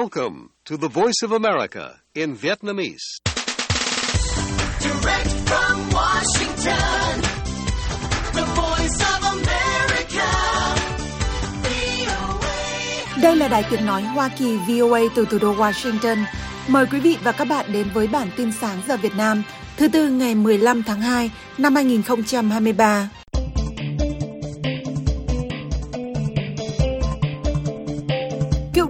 Welcome to the Voice of America in Vietnamese. Direct from Washington, the voice of America, VOA. Đây là đài tiếng nói Hoa Kỳ VOA từ thủ đô Washington. Mời quý vị và các bạn đến với bản tin sáng giờ Việt Nam, thứ tư ngày 15 tháng 2 năm 2023.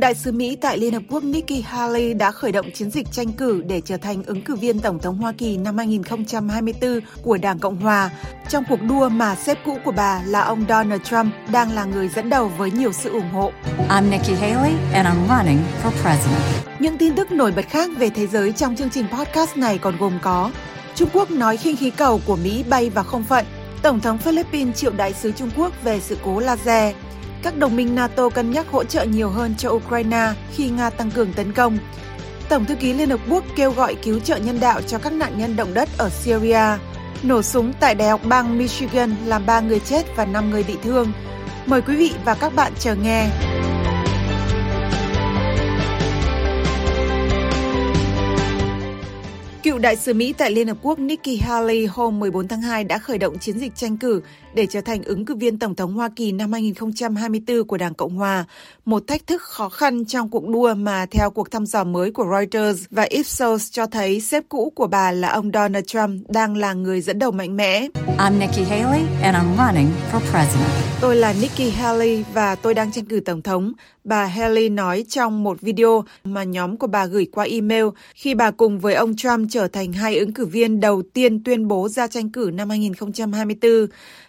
Đại sứ Mỹ tại Liên Hợp Quốc Nikki Haley đã khởi động chiến dịch tranh cử để trở thành ứng cử viên Tổng thống Hoa Kỳ năm 2024 của Đảng Cộng Hòa, trong cuộc đua mà sếp cũ của bà là ông Donald Trump đang là người dẫn đầu với nhiều sự ủng hộ. I'm Nikki Haley, and I'm running for president. Những tin tức nổi bật khác về thế giới trong chương trình podcast này còn gồm có Trung Quốc nói khinh khí cầu của Mỹ bay vào không phận, Tổng thống Philippines triệu đại sứ Trung Quốc về sự cố laser, các đồng minh NATO cân nhắc hỗ trợ nhiều hơn cho Ukraine khi Nga tăng cường tấn công. Tổng thư ký Liên Hợp Quốc kêu gọi cứu trợ nhân đạo cho các nạn nhân động đất ở Syria. Nổ súng tại Đại học bang Michigan làm 3 người chết và 5 người bị thương. Mời quý vị và các bạn chờ nghe. Đại sứ Mỹ tại Liên Hợp Quốc Nikki Haley hôm 14 tháng 2 đã khởi động chiến dịch tranh cử để trở thành ứng cử viên Tổng thống Hoa Kỳ năm 2024 của Đảng Cộng Hòa, một thách thức khó khăn trong cuộc đua mà theo cuộc thăm dò mới của Reuters và Ipsos cho thấy sếp cũ của bà là ông Donald Trump đang là người dẫn đầu mạnh mẽ. I'm Nikki Haley, and I'm running for president. Tôi là Nikki Haley và tôi đang tranh cử Tổng thống, bà Haley nói trong một video mà nhóm của bà gửi qua email khi bà cùng với ông Trump trở thành hai ứng cử viên đầu tiên tuyên bố ra tranh cử năm 2024.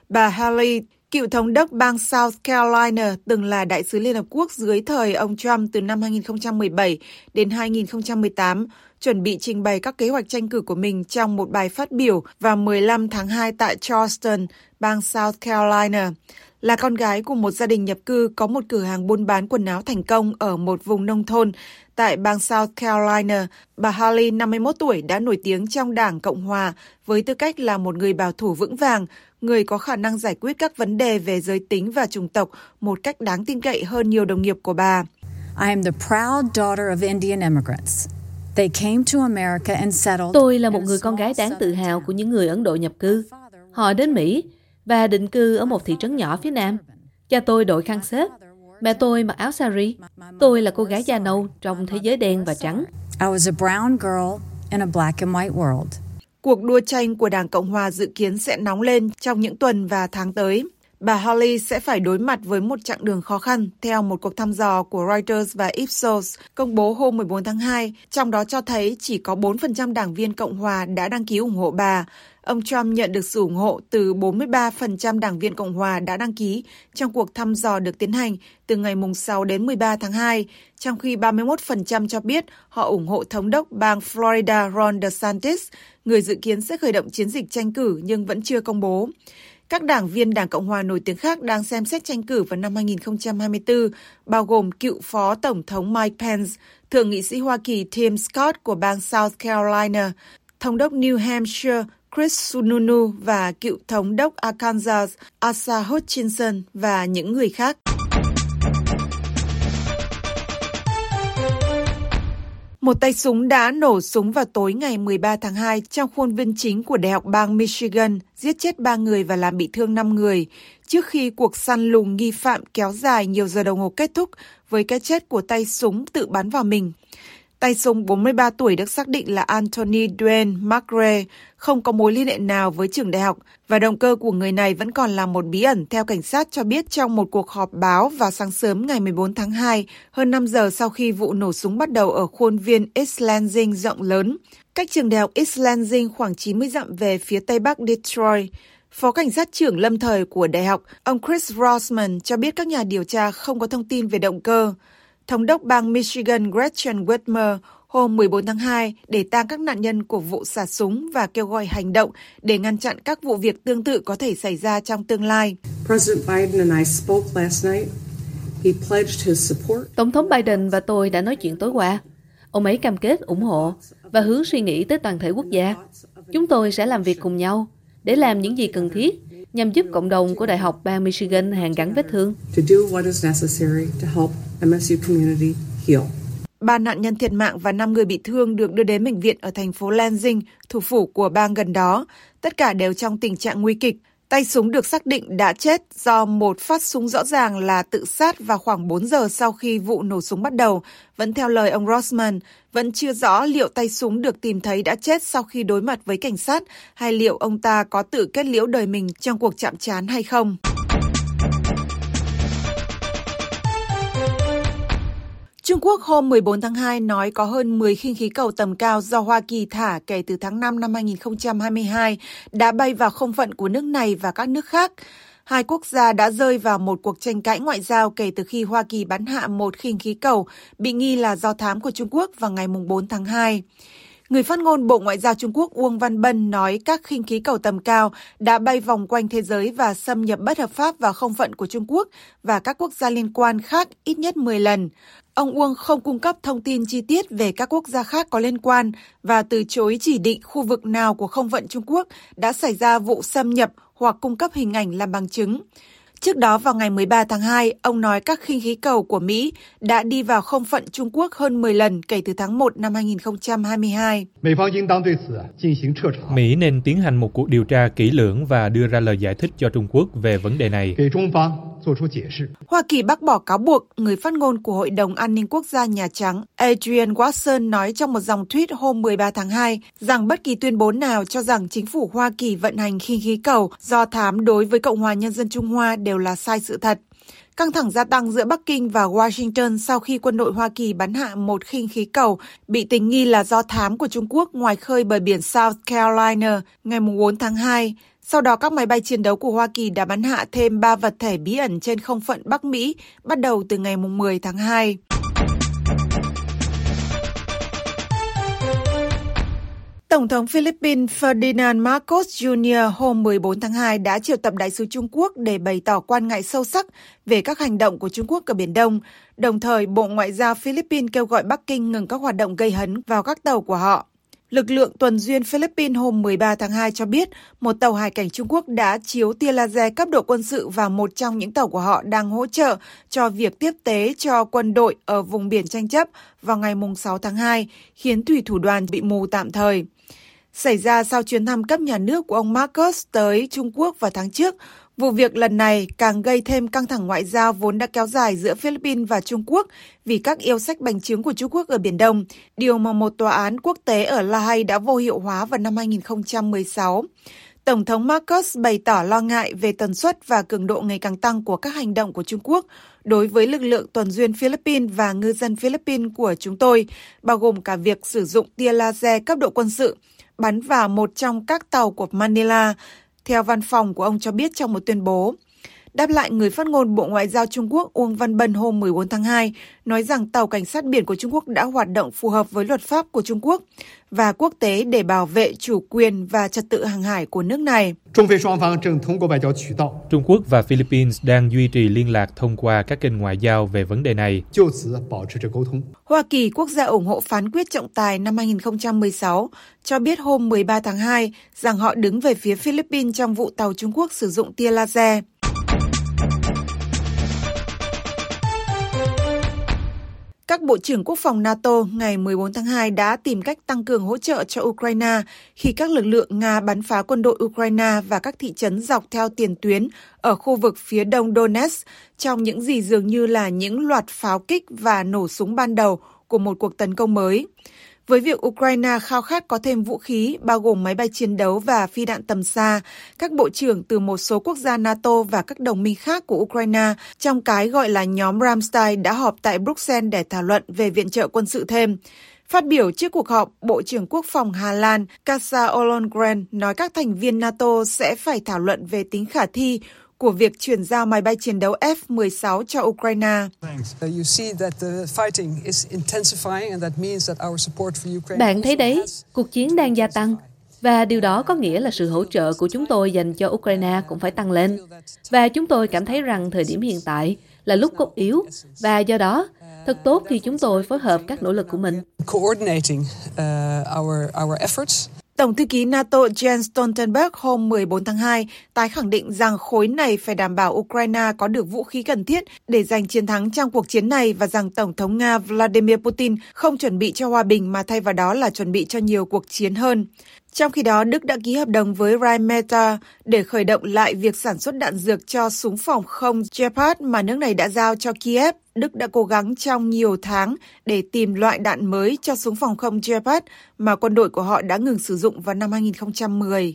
Bà Haley, cựu thống đốc bang South Carolina, từng là đại sứ Liên Hợp Quốc dưới thời ông Trump từ năm 2017 đến 2018, chuẩn bị trình bày các kế hoạch tranh cử của mình trong một bài phát biểu vào 15 tháng 2 tại Charleston, bang South Carolina. Là con gái của một gia đình nhập cư có một cửa hàng buôn bán quần áo thành công ở một vùng nông thôn tại bang South Carolina, bà Haley, 51 tuổi, đã nổi tiếng trong Đảng Cộng Hòa với tư cách là một người bảo thủ vững vàng, người có khả năng giải quyết các vấn đề về giới tính và chủng tộc một cách đáng tin cậy hơn nhiều đồng nghiệp của bà. I am the proud daughter of Indian immigrants. They came to America and settled. Tôi là một người con gái đáng tự hào của những người Ấn Độ nhập cư. Họ đến Mỹ và định cư ở một thị trấn nhỏ phía Nam. Cha tôi đội khăn xếp, mẹ tôi mặc áo sari. Tôi là cô gái da nâu trong thế giới đen và trắng. I was a brown girl in a black and white world. Cuộc đua tranh của Đảng Cộng Hòa dự kiến sẽ nóng lên trong những tuần và tháng tới. Bà Haley sẽ phải đối mặt với một chặng đường khó khăn theo một cuộc thăm dò của Reuters và Ipsos công bố hôm 14 tháng 2, trong đó cho thấy chỉ có 4% đảng viên Cộng Hòa đã đăng ký ủng hộ bà. Ông Trump nhận được sự ủng hộ từ 43% đảng viên Cộng Hòa đã đăng ký trong cuộc thăm dò được tiến hành từ ngày mùng 6 đến 13 tháng 2, trong khi 31% cho biết họ ủng hộ thống đốc bang Florida Ron DeSantis, người dự kiến sẽ khởi động chiến dịch tranh cử nhưng vẫn chưa công bố. Các đảng viên Đảng Cộng Hòa nổi tiếng khác đang xem xét tranh cử vào năm 2024, bao gồm cựu Phó Tổng thống Mike Pence, Thượng nghị sĩ Hoa Kỳ Tim Scott của bang South Carolina, Thống đốc New Hampshire Chris Sununu và cựu Thống đốc Arkansas Asa Hutchinson và những người khác. Một tay súng đã nổ súng vào tối ngày 13 tháng 2 trong khuôn viên chính của Đại học bang Michigan, giết chết 3 người và làm bị thương 5 người, trước khi cuộc săn lùng nghi phạm kéo dài nhiều giờ đồng hồ kết thúc với cái chết của tay súng tự bắn vào mình. Tay súng 43 tuổi được xác định là Anthony Dwayne McRae, không có mối liên hệ nào với trường đại học và động cơ của người này vẫn còn là một bí ẩn theo cảnh sát cho biết trong một cuộc họp báo vào sáng sớm ngày 14 tháng 2, hơn 5 giờ sau khi vụ nổ súng bắt đầu ở khuôn viên East Lansing rộng lớn, cách trường đại học East Lansing khoảng 90 dặm về phía tây bắc Detroit. Phó cảnh sát trưởng lâm thời của đại học, ông Chris Rossman cho biết các nhà điều tra không có thông tin về động cơ. Thống đốc bang Michigan Gretchen Whitmer hôm 14 tháng 2 để tang các nạn nhân của vụ xả súng và kêu gọi hành động để ngăn chặn các vụ việc tương tự có thể xảy ra trong tương lai. President Biden and I spoke last night. He pledged his support. Tổng thống Biden và tôi đã nói chuyện tối qua. Ông ấy cam kết ủng hộ và hướng suy nghĩ tới toàn thể quốc gia. Chúng tôi sẽ làm việc cùng nhau để làm những gì cần thiết nhằm giúp cộng đồng của Đại học bang Michigan hàn gắn vết thương. MSU community heal. ba nạn nhân thiệt mạng và 5 người bị thương được đưa đến bệnh viện ở thành phố Lansing, thủ phủ của bang gần đó. Tất cả đều trong tình trạng nguy kịch. Tay súng được xác định đã chết do một phát súng rõ ràng là tự sát vào khoảng 4 giờ sau khi vụ nổ súng bắt đầu. Vẫn theo lời ông Rossman, vẫn chưa rõ liệu tay súng được tìm thấy đã chết sau khi đối mặt với cảnh sát hay liệu ông ta có tự kết liễu đời mình trong cuộc chạm trán hay không. Trung Quốc hôm 14 tháng 2 nói có hơn 10 khinh khí cầu tầm cao do Hoa Kỳ thả kể từ tháng 5 năm 2022 đã bay vào không phận của nước này và các nước khác. Hai quốc gia đã rơi vào một cuộc tranh cãi ngoại giao kể từ khi Hoa Kỳ bắn hạ một khinh khí cầu bị nghi là do thám của Trung Quốc vào ngày 4 tháng 2. Người phát ngôn Bộ Ngoại giao Trung Quốc Uông Văn Bân nói các khinh khí cầu tầm cao đã bay vòng quanh thế giới và xâm nhập bất hợp pháp vào không phận của Trung Quốc và các quốc gia liên quan khác ít nhất 10 lần. Ông Uông không cung cấp thông tin chi tiết về các quốc gia khác có liên quan và từ chối chỉ định khu vực nào của không phận Trung Quốc đã xảy ra vụ xâm nhập hoặc cung cấp hình ảnh làm bằng chứng. Trước đó vào ngày 13 tháng 2, ông nói các khinh khí cầu của Mỹ đã đi vào không phận Trung Quốc hơn 10 lần kể từ tháng 1 năm 2022. Mỹ nên tiến hành một cuộc điều tra kỹ lưỡng và đưa ra lời giải thích cho Trung Quốc về vấn đề này. Hoa Kỳ bác bỏ cáo buộc, người phát ngôn của Hội đồng An ninh Quốc gia Nhà Trắng Adrian Watson nói trong một dòng tweet hôm 13 tháng 2 rằng bất kỳ tuyên bố nào cho rằng chính phủ Hoa Kỳ vận hành khinh khí cầu do thám đối với Cộng hòa Nhân dân Trung Hoa đều đều là sai sự thật. Căng thẳng gia tăng giữa Bắc Kinh và Washington sau khi quân đội Hoa Kỳ bắn hạ một khinh khí cầu bị tình nghi là do thám của Trung Quốc ngoài khơi bờ biển South Carolina ngày 4 tháng 2. Sau đó, các máy bay chiến đấu của Hoa Kỳ đã bắn hạ thêm 3 vật thể bí ẩn trên không phận Bắc Mỹ bắt đầu từ ngày 10 tháng 2. Tổng thống Philippines Ferdinand Marcos Jr. hôm 14 tháng 2 đã triệu tập đại sứ Trung Quốc để bày tỏ quan ngại sâu sắc về các hành động của Trung Quốc ở Biển Đông. Đồng thời, Bộ Ngoại giao Philippines kêu gọi Bắc Kinh ngừng các hoạt động gây hấn vào các tàu của họ. Lực lượng tuần duyên Philippines hôm 13 tháng 2 cho biết một tàu hải cảnh Trung Quốc đã chiếu tia laser cấp độ quân sự vào một trong những tàu của họ đang hỗ trợ cho việc tiếp tế cho quân đội ở vùng biển tranh chấp vào ngày 6 tháng 2, khiến thủy thủ đoàn bị mù tạm thời. Xảy ra sau chuyến thăm cấp nhà nước của ông Marcos tới Trung Quốc vào tháng trước, Vụ việc lần này càng gây thêm căng thẳng ngoại giao vốn đã kéo dài giữa Philippines và Trung Quốc vì các yêu sách bành trướng của Trung Quốc ở Biển Đông, điều mà một tòa án quốc tế ở La Hay đã vô hiệu hóa vào năm 2016. Tổng thống Marcos bày tỏ lo ngại về tần suất và cường độ ngày càng tăng của các hành động của Trung Quốc đối với lực lượng tuần duyên Philippines và ngư dân Philippines của chúng tôi, bao gồm cả việc sử dụng tia laser cấp độ quân sự bắn vào một trong các tàu của Manila, theo văn phòng của ông cho biết trong một tuyên bố. Đáp lại, người phát ngôn Bộ Ngoại giao Trung Quốc Uông Văn Bân hôm 14 tháng 2 nói rằng tàu cảnh sát biển của Trung Quốc đã hoạt động phù hợp với luật pháp của Trung Quốc và quốc tế để bảo vệ chủ quyền và trật tự hàng hải của nước này. Trung Quốc và Philippines đang duy trì liên lạc thông qua các kênh ngoại giao về vấn đề này. Hoa Kỳ, quốc gia ủng hộ phán quyết trọng tài năm 2016, cho biết hôm 13 tháng 2 rằng họ đứng về phía Philippines trong vụ tàu Trung Quốc sử dụng tia laser. Các bộ trưởng quốc phòng NATO ngày 14 tháng 2 đã tìm cách tăng cường hỗ trợ cho Ukraine khi các lực lượng Nga bắn phá quân đội Ukraine và các thị trấn dọc theo tiền tuyến ở khu vực phía đông Donetsk, trong những gì dường như là những loạt pháo kích và nổ súng ban đầu của một cuộc tấn công mới. Với việc Ukraine khao khát có thêm vũ khí, bao gồm máy bay chiến đấu và phi đạn tầm xa, các bộ trưởng từ một số quốc gia NATO và các đồng minh khác của Ukraine trong cái gọi là nhóm Ramstein đã họp tại Bruxelles để thảo luận về viện trợ quân sự thêm. Phát biểu trước cuộc họp, Bộ trưởng Quốc phòng Hà Lan Kasa Ollongren nói các thành viên NATO sẽ phải thảo luận về tính khả thi của việc chuyển giao máy bay chiến đấu F-16 cho Ukraine. Bạn thấy đấy, cuộc chiến đang gia tăng. Và điều đó có nghĩa là sự hỗ trợ của chúng tôi dành cho Ukraine cũng phải tăng lên. Và chúng tôi cảm thấy rằng thời điểm hiện tại là lúc cốt yếu và do đó thật tốt khi chúng tôi phối hợp các nỗ lực của mình. Tổng thư ký NATO Jens Stoltenberg hôm 14 tháng 2 tái khẳng định rằng khối này phải đảm bảo Ukraine có được vũ khí cần thiết để giành chiến thắng trong cuộc chiến này và rằng Tổng thống Nga Vladimir Putin không chuẩn bị cho hòa bình mà thay vào đó là chuẩn bị cho nhiều cuộc chiến hơn. Trong khi đó, Đức đã ký hợp đồng với Rheinmetall để khởi động lại việc sản xuất đạn dược cho súng phòng không Gepard mà nước này đã giao cho Kiev. Đức đã cố gắng trong nhiều tháng để tìm loại đạn mới cho súng phòng không Gepard mà quân đội của họ đã ngừng sử dụng vào năm 2010.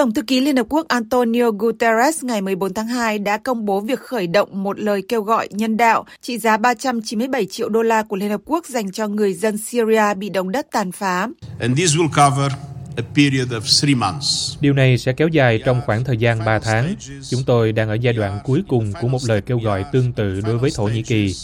Tổng thư ký Liên Hợp Quốc Antonio Guterres ngày 14 tháng 2 đã công bố việc khởi động một lời kêu gọi nhân đạo trị giá 397 triệu đô la của Liên Hợp Quốc dành cho người dân Syria bị động đất tàn phá. And this will cover a period of three months. Điều này sẽ kéo dài trong khoảng thời gian 3 tháng. Chúng tôi đang ở giai đoạn cuối cùng của một lời kêu gọi tương tự đối với Thổ Nhĩ Kỳ.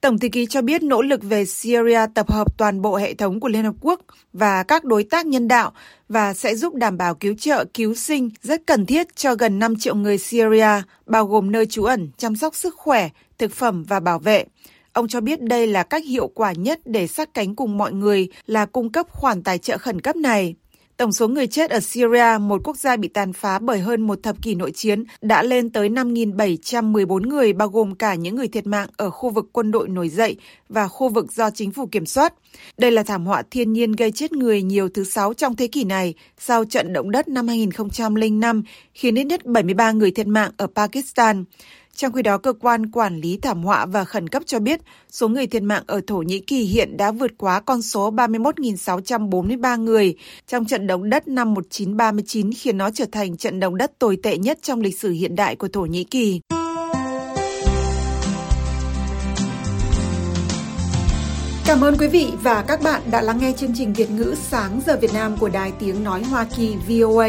Tổng thư ký cho biết nỗ lực về Syria tập hợp toàn bộ hệ thống của Liên Hợp Quốc và các đối tác nhân đạo và sẽ giúp đảm bảo cứu trợ, cứu sinh rất cần thiết cho gần 5 triệu người Syria, bao gồm nơi trú ẩn, chăm sóc sức khỏe, thực phẩm và bảo vệ. Ông cho biết đây là cách hiệu quả nhất để sát cánh cùng mọi người là cung cấp khoản tài trợ khẩn cấp này. Tổng số người chết ở Syria, một quốc gia bị tàn phá bởi hơn một thập kỷ nội chiến, đã lên tới 5.714 người, bao gồm cả những người thiệt mạng ở khu vực quân đội nổi dậy và khu vực do chính phủ kiểm soát. Đây là thảm họa thiên nhiên gây chết người nhiều thứ sáu trong thế kỷ này sau trận động đất năm 2005, khiến ít nhất 73 người thiệt mạng ở Pakistan. Trong khi đó, cơ quan quản lý thảm họa và khẩn cấp cho biết số người thiệt mạng ở Thổ Nhĩ Kỳ hiện đã vượt quá con số 31.643 người trong trận động đất năm 1939 khiến nó trở thành trận động đất tồi tệ nhất trong lịch sử hiện đại của Thổ Nhĩ Kỳ. Cảm ơn quý vị và các bạn đã lắng nghe chương trình Việt ngữ sáng giờ Việt Nam của Đài Tiếng Nói Hoa Kỳ VOA.